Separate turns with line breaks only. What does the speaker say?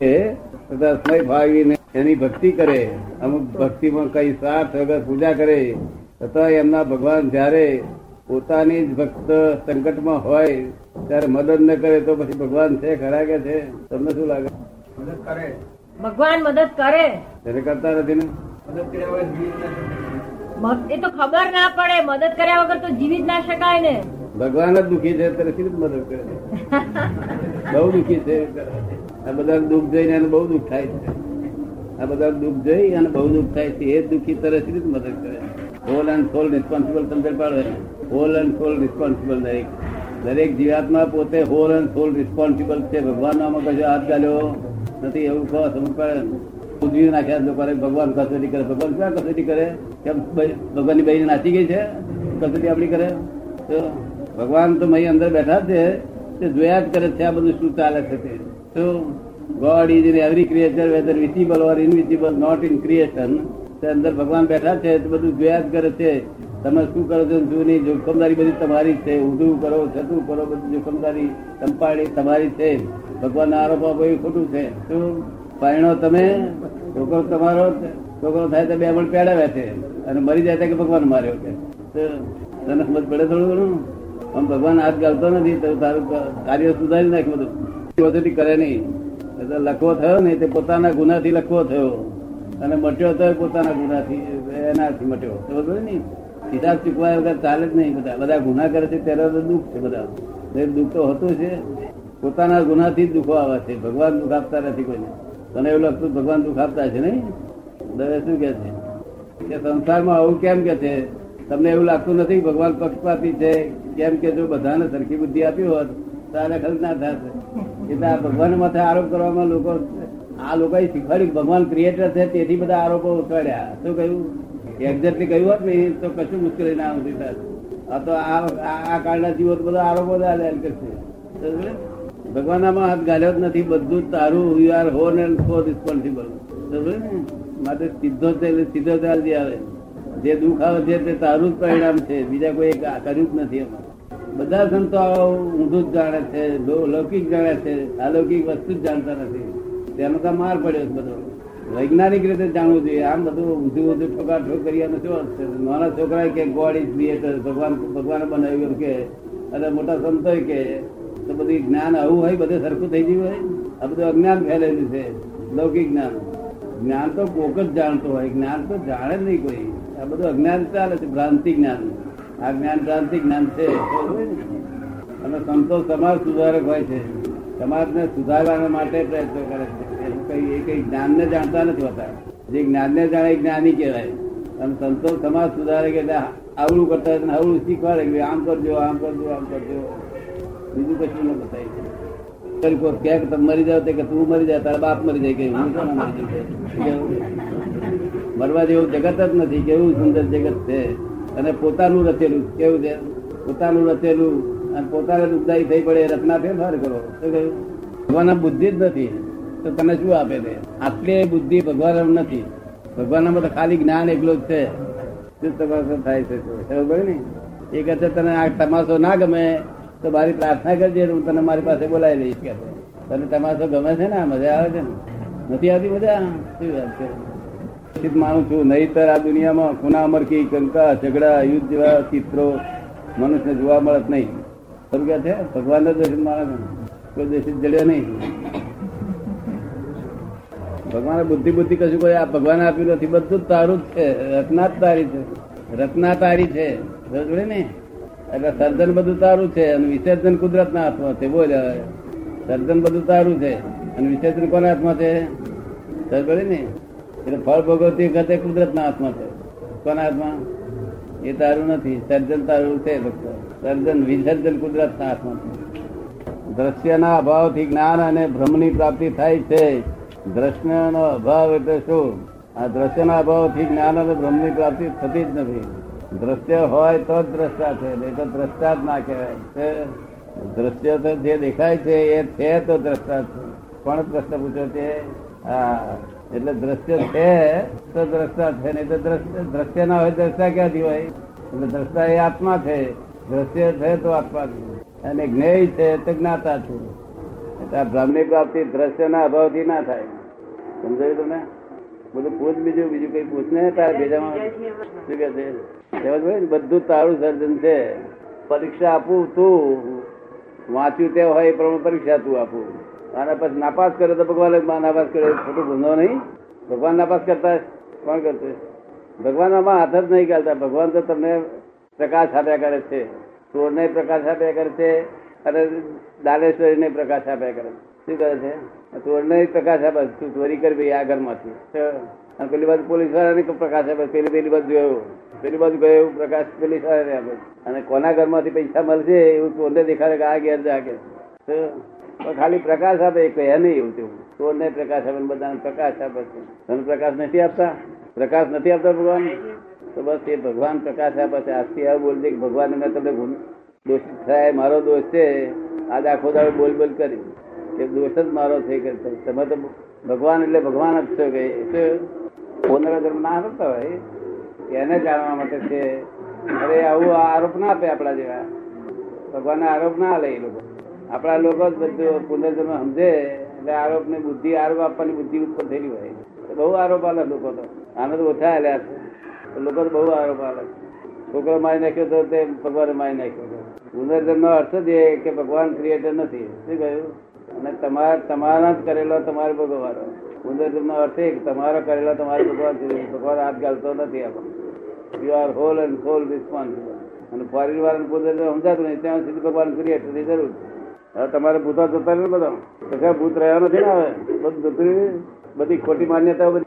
એ તથા સમય ભાવીને એની ભક્તિ કરે અમુક ભક્તિમાં કઈ સાથ વગર પૂજા કરે તથા એમના ભગવાન જ્યારે પોતાની જ ભક્ત સંકટમાં હોય ત્યારે મદદ ન કરે તો પછી ભગવાન છે ખરા કે છે? તમને શું લાગે?
મદદ કરે.
ભગવાન મદદ કરે.
એને કરતા નથી ને?
મદદ કર્યા વગર જીવી જ નથી
મગ- એ તો ખબર ના પડે મદદ કર્યા વગર તો જીવી જ ના શકાય ને.
ભગવાન જ દુખી છે ત્યારે મદદ કરે? બહુ દુખી છે આ બધા દુઃખ જોઈને એને બહુ દુઃખ થાય છે. આ બધા દુઃખ જોઈ અને બહુ દુઃખ થાય છે. એ દુઃખી તરસ રીતે મદદ કરે હોલ એન્ડ સોલ રિસ્પોન્સિબલ સમજણ પાડે હોલ એન્ડ સોલ રિસ્પોન્સિબલ દરેક. દરેક જીવાત્મા પોતે હોલ એન્ડ સોલ રિસ્પોન્સિબલ છે. ભગવાન નામાં કશો હાથ ચાલ્યો નથી એવું કહો, સમજ પડે. ઉજવી નાખ્યા લોકો ભગવાન કસોટી કરે. ભગવાન ક્યાં કસોટી કરે? કેમ ભગવાનની બહેન નાચી ગઈ છે? કસોટી આપણી કરે? તો ભગવાન તો મહી અંદર બેઠા છે. તે જોયા જ કરે છે આ બધું શું ચાલે છે તે. God is in every creature whether visible or invisible not in creation અંદર ભગવાન બેઠા છે, તો બધું જોયા જ કરે છે. તમે શું કરો છો? શું નહીં? જોખમદારી બધી તમારી છે. ઊંધું કરો છતું કરો, બધી જોખમદારી સંપાડી તમારી છે. ભગવાન આરોપ આપો એ ખોટું છે. શું પરિણો તમે, છોકરો તમારો, છોકરો થાય તો બે મણ પેડાવ્યા છે. અને મરી જાય કે ભગવાન માર્યો તો તને સમજ પડે થોડું ઘણું? આમ ભગવાન હાથ ગાલતો નથી, તો તારું કાર્ય સુધારી નાખ્યું બધું. પોઝિટિવ કરે નહીં. લખવો થયો ને તે પોતાના ગુનાથી લખવો થયો. અને મટ્યો તો પોતાના ગુનાથી, એનાથી મટ્યો. બધું ને હિસાબ ચૂકવાય વગર ચાલે જ નહીં બધા. બધા ગુના કરે છે ત્યારે દુઃખ છે બધા. દુઃખ તો હોતું છે. પોતાના ગુનાથી જ દુઃખો આવે છે. ભગવાન દુઃખ આપતા નથી કોઈને. તને એવું લાગતું ભગવાન દુઃખ આપતા છે નહીં? દવે શું કે છે? કે સંસારમાં આવું કેમ કે છે? તમને એવું લાગતું નથી ભગવાન પક્ષપાતી છે? કેમ કે જો બધાને સરખી બુદ્ધિ આપી હોત તારે આને ના થશે. એટલે આ ભગવાન માથે આરોપ કરવામાં લોકો આ લોકોએ શીખવાડ્યું ભગવાન ક્રિએટર છે, તેથી બધા આરોપો ઉઠાડ્યા શું કહ્યું? એક્ઝેક્ટલી કહ્યું હોત ને તો કશું મુશ્કેલી ના આવતી આ તો આ કાળના જીવો બધા આરોપો કરશે ભગવાન આમાં હાથ ગાલ્યો જ નથી, બધું તારું you are whole and for responsible માટે સીધો સીધો ચાલ જે આવે. જે દુઃખ આવે છે તે તારું જ પરિણામ છે. બીજા કોઈ કર્યું જ નથી એમાં. બધા સંતો ઊંધું જ જાણે છે લૌકિક જાણે છે, અલૌકિક વસ્તુ જ જાણતા નથી. તેનો તો માર પડ્યો બધો. વૈજ્ઞાનિક રીતે જાણવું જોઈએ. આમ બધું ઊંધું ઊંધું ઠોકા ઠોક કરીને શું નાના છોકરા કે ગોડ ઇઝ ક્રિએટર, ભગવાન, ભગવાને બનાવ્યું કે, અને મોટા સંતો કે, તો બધી જ્ઞાન આવું હોય, બધે સરખું થઈ ગયું હોય? આ બધું અજ્ઞાન ફેલેલું છે, લૌકિક જ્ઞાન. જ્ઞાન તો કોક જ જાણતો હોય, જ્ઞાન તો જાણે જ નહીં કોઈ. આ બધું અજ્ઞાન ચાલે છે, ભ્રાંતિ જ્ઞાન. આ જ્ઞાન ક્રાંતિ જ્ઞાન છે. અને સંતો સમાજ સુધારક હોય છે. સમાજને સુધારવા માટે પ્રયત્ન કરે છે. એ કઈ જ્ઞાનને જાણતા નથી હોતા. જે જ્ઞાનને જાણે જ્ઞાની કહેવાય. અને સંતો સમાજ સુધારે કે એટલે આવડું કરતા હોય આવડું શીખવાડે કે આમ કરજો આમ કરજો આમ કરજો. બીજું કશું ન ફરી કોઈ કે તમે મરી જાવ કે તું મરી જાય, તારા બાપ મરી જાય કે હું કોને મરી જાય મરવા જેવું જગત જ નથી, કેવું સુંદર જગત છે. અને પોતાનું રચેલું કેવું છે? પોતાનું રચેલું અને પોતાને દુઃખદાયી થઈ પડે, રચના ફેરફાર કરો. શું કહ્યું? ભગવાન બુદ્ધિ જ નથી. તો તને શું આપે છે આટલી બુદ્ધિ ભગવાન નથી. ભગવાન તો ખાલી જ્ઞાન એકલું જ છે. શું થાય છે? ખબર ને? એ કહે છે, તને આ તમાશો ના ગમે, તો મારી પ્રાર્થના કરજે હું તને મારી પાસે બોલાવી લઈશ કે. તને તમાશો ગમે છે ને? મજા આવે છે ને? નથી આવતી મજા. શું વાત છે? નિશ્ચિત માનું છું. નહીતર આ દુનિયામાં ખૂનામરકી કંકા, ઝઘડા, યુદ્ધ જેવા ચિત્રો મનુષ્ય જોવા મળત નહીં. ખરું કે છે? ભગવાન જ દર્શન માણસ કોઈ દર્શિત જડ્યો નહીં. ભગવાન બુદ્ધિ બુદ્ધિ કશું કોઈ આ ભગવાન આપ્યું નથી. બધું તારું જ છે. રચના તારી છે. રચના તારી છે. સમજ્યો ને? એટલે સર્જન બધું તારું છે અને વિસર્જન કુદરત ના હાથમાં છે. બોલ. સર્જન બધું તારું છે અને વિસર્જન કોના હાથમાં છે? સમજે ને? એટલે ફળ ભોગવતી વખતે કુદરત ના હાથમાં છે. કોના હાથમાં? એ તારું નથી. સર્જન તારું છે સર્જન, વિસર્જન કુદરત ના હાથમાં છે. દ્રશ્યના અભાવથી જ્ઞાન અને ભ્રમની પ્રાપ્તિ થાય છે. દ્રશ્યનો અભાવ એટલે શું? આ દ્રશ્યના અભાવથી જ્ઞાન અને ભ્રમની પ્રાપ્તિ થતી જ નથી. દ્રશ્ય હોય તો જ દ્રષ્ટા છે, નહીં તો દ્રષ્ટા જ ના કહેવાય. છે દ્રશ્ય તો જે દેખાય છે, એ છે તો દ્રષ્ટા છે. કોણ પ્રશ્ન પૂછ્યો છે? હા એટલે દ્રશ્ય છે, તો દ્રષ્ટા છે, નહીં તો દ્રશ્ય ના હોય દ્રષ્ટા ક્યાંથી હોય? એટલે દ્રષ્ટા એ આત્મા છે. દ્રશ્ય છે તો આત્મા છે અને જ્ઞેય છે તો જ્ઞાતા છે. આ ભ્રમની પ્રાપ્તિ દ્રશ્યના અભાવથી ના થાય. સમજાયું તમને? બધું પૂછ બીજું બીજું કઈ પૂછ ને તારે ભેજામાં? શું કે છે? બધું તારું સર્જન છે. પરીક્ષા આપું તું. વાંચ્યું તે હોય એ પ્રમાણે પરીક્ષા તું આપું. અને પછી નાપાસ કરે તો ભગવાન જ નાપાસ કરે, ખોટું ગુનો નહીં. ભગવાન નાપાસ કરતા કોણ કરશે? ભગવાન આમાં હાથ જ નહીં ચાલતા ભગવાન તો તમને પ્રકાશ આપ્યા કરે છે. ચોરને પ્રકાશ આપ્યા કરે છે અને દાલેશ્વરીને પ્રકાશ આપ્યા કરે શું કરે છે? ચોરને પ્રકાશ આપે તું ચોરી કરી ભાઈ આ ઘરમાંથી. અને પેલી બાજુ પોલીસ વાળાને પ્રકાશ આપે પેલી પેલી બાજુ ગયો. પેલી બાજુ ગયો એવું પ્રકાશ પેલી વાળાને આપે અને કોના ઘરમાંથી પૈસા મળશે એવું ચોરને દેખાડે કે આ ઘેર જાગે તો તો ખાલી પ્રકાશ આપે, એ કહે નહીં એવું તેવું. ચોરને પ્રકાશ આપે બધાને પ્રકાશ આપે છે. તને પ્રકાશ નથી આપતા? પ્રકાશ નથી આપતા ભગવાન તો બસ એ ભગવાન પ્રકાશ આપે છે. આજથી આવું બોલજે કે ભગવાન, મેં તમને દોષ થાય, મારો દોષ છે. આજ આખો દાડો બોલ બોલ કરી. કે દોષ જ મારો છે કે તમે તો ભગવાન એટલે ભગવાન જ છો કે ધર્મ ના કરતા હોય. એને જાણવા માટે છે. અરે આવું આરોપ ના આપે આપણા જેવા. ભગવાન આરોપ ના લે એ લોકો. આપણા લોકો જ બધું પુનર્જન્મ સમજે એટલે આરોપ ને બુદ્ધિ, આરોપ આપવાની બુદ્ધિ ઉત્પન્ન થયેલી હોય. બહુ આરોપ આલે લોકો તો. આને તો ઓછા આલ્યા છે લોકો તો બહુ આરોપ આલે. છોકરો મારી નાખ્યો તો તે ભગવાને મારી નાખ્યો પુનર્જન્મ નો અર્થ જ એ કે ભગવાન ક્રિએટર નથી. શું કહ્યું? અને તમારા તમારા જ કરેલો તમારે ભગવાન. પુનર્જન્મ નો અર્થ એ કે તમારો કરેલો તમારે ભગવાન ભગવાન હાથ ગાલતો નથી આપણને you are whole and whole responsible અને ફોરેન વાળાને પુનર્જન્મ સમજાતું નહીં ત્યાં સુધી ભગવાન ક્રિએટરની જરૂર છે. હવે તમારે ભૂતા જતા ને બધા? ભૂત રહ્યા નથી ને બધું બધી ખોટી માન્યતાઓ બધી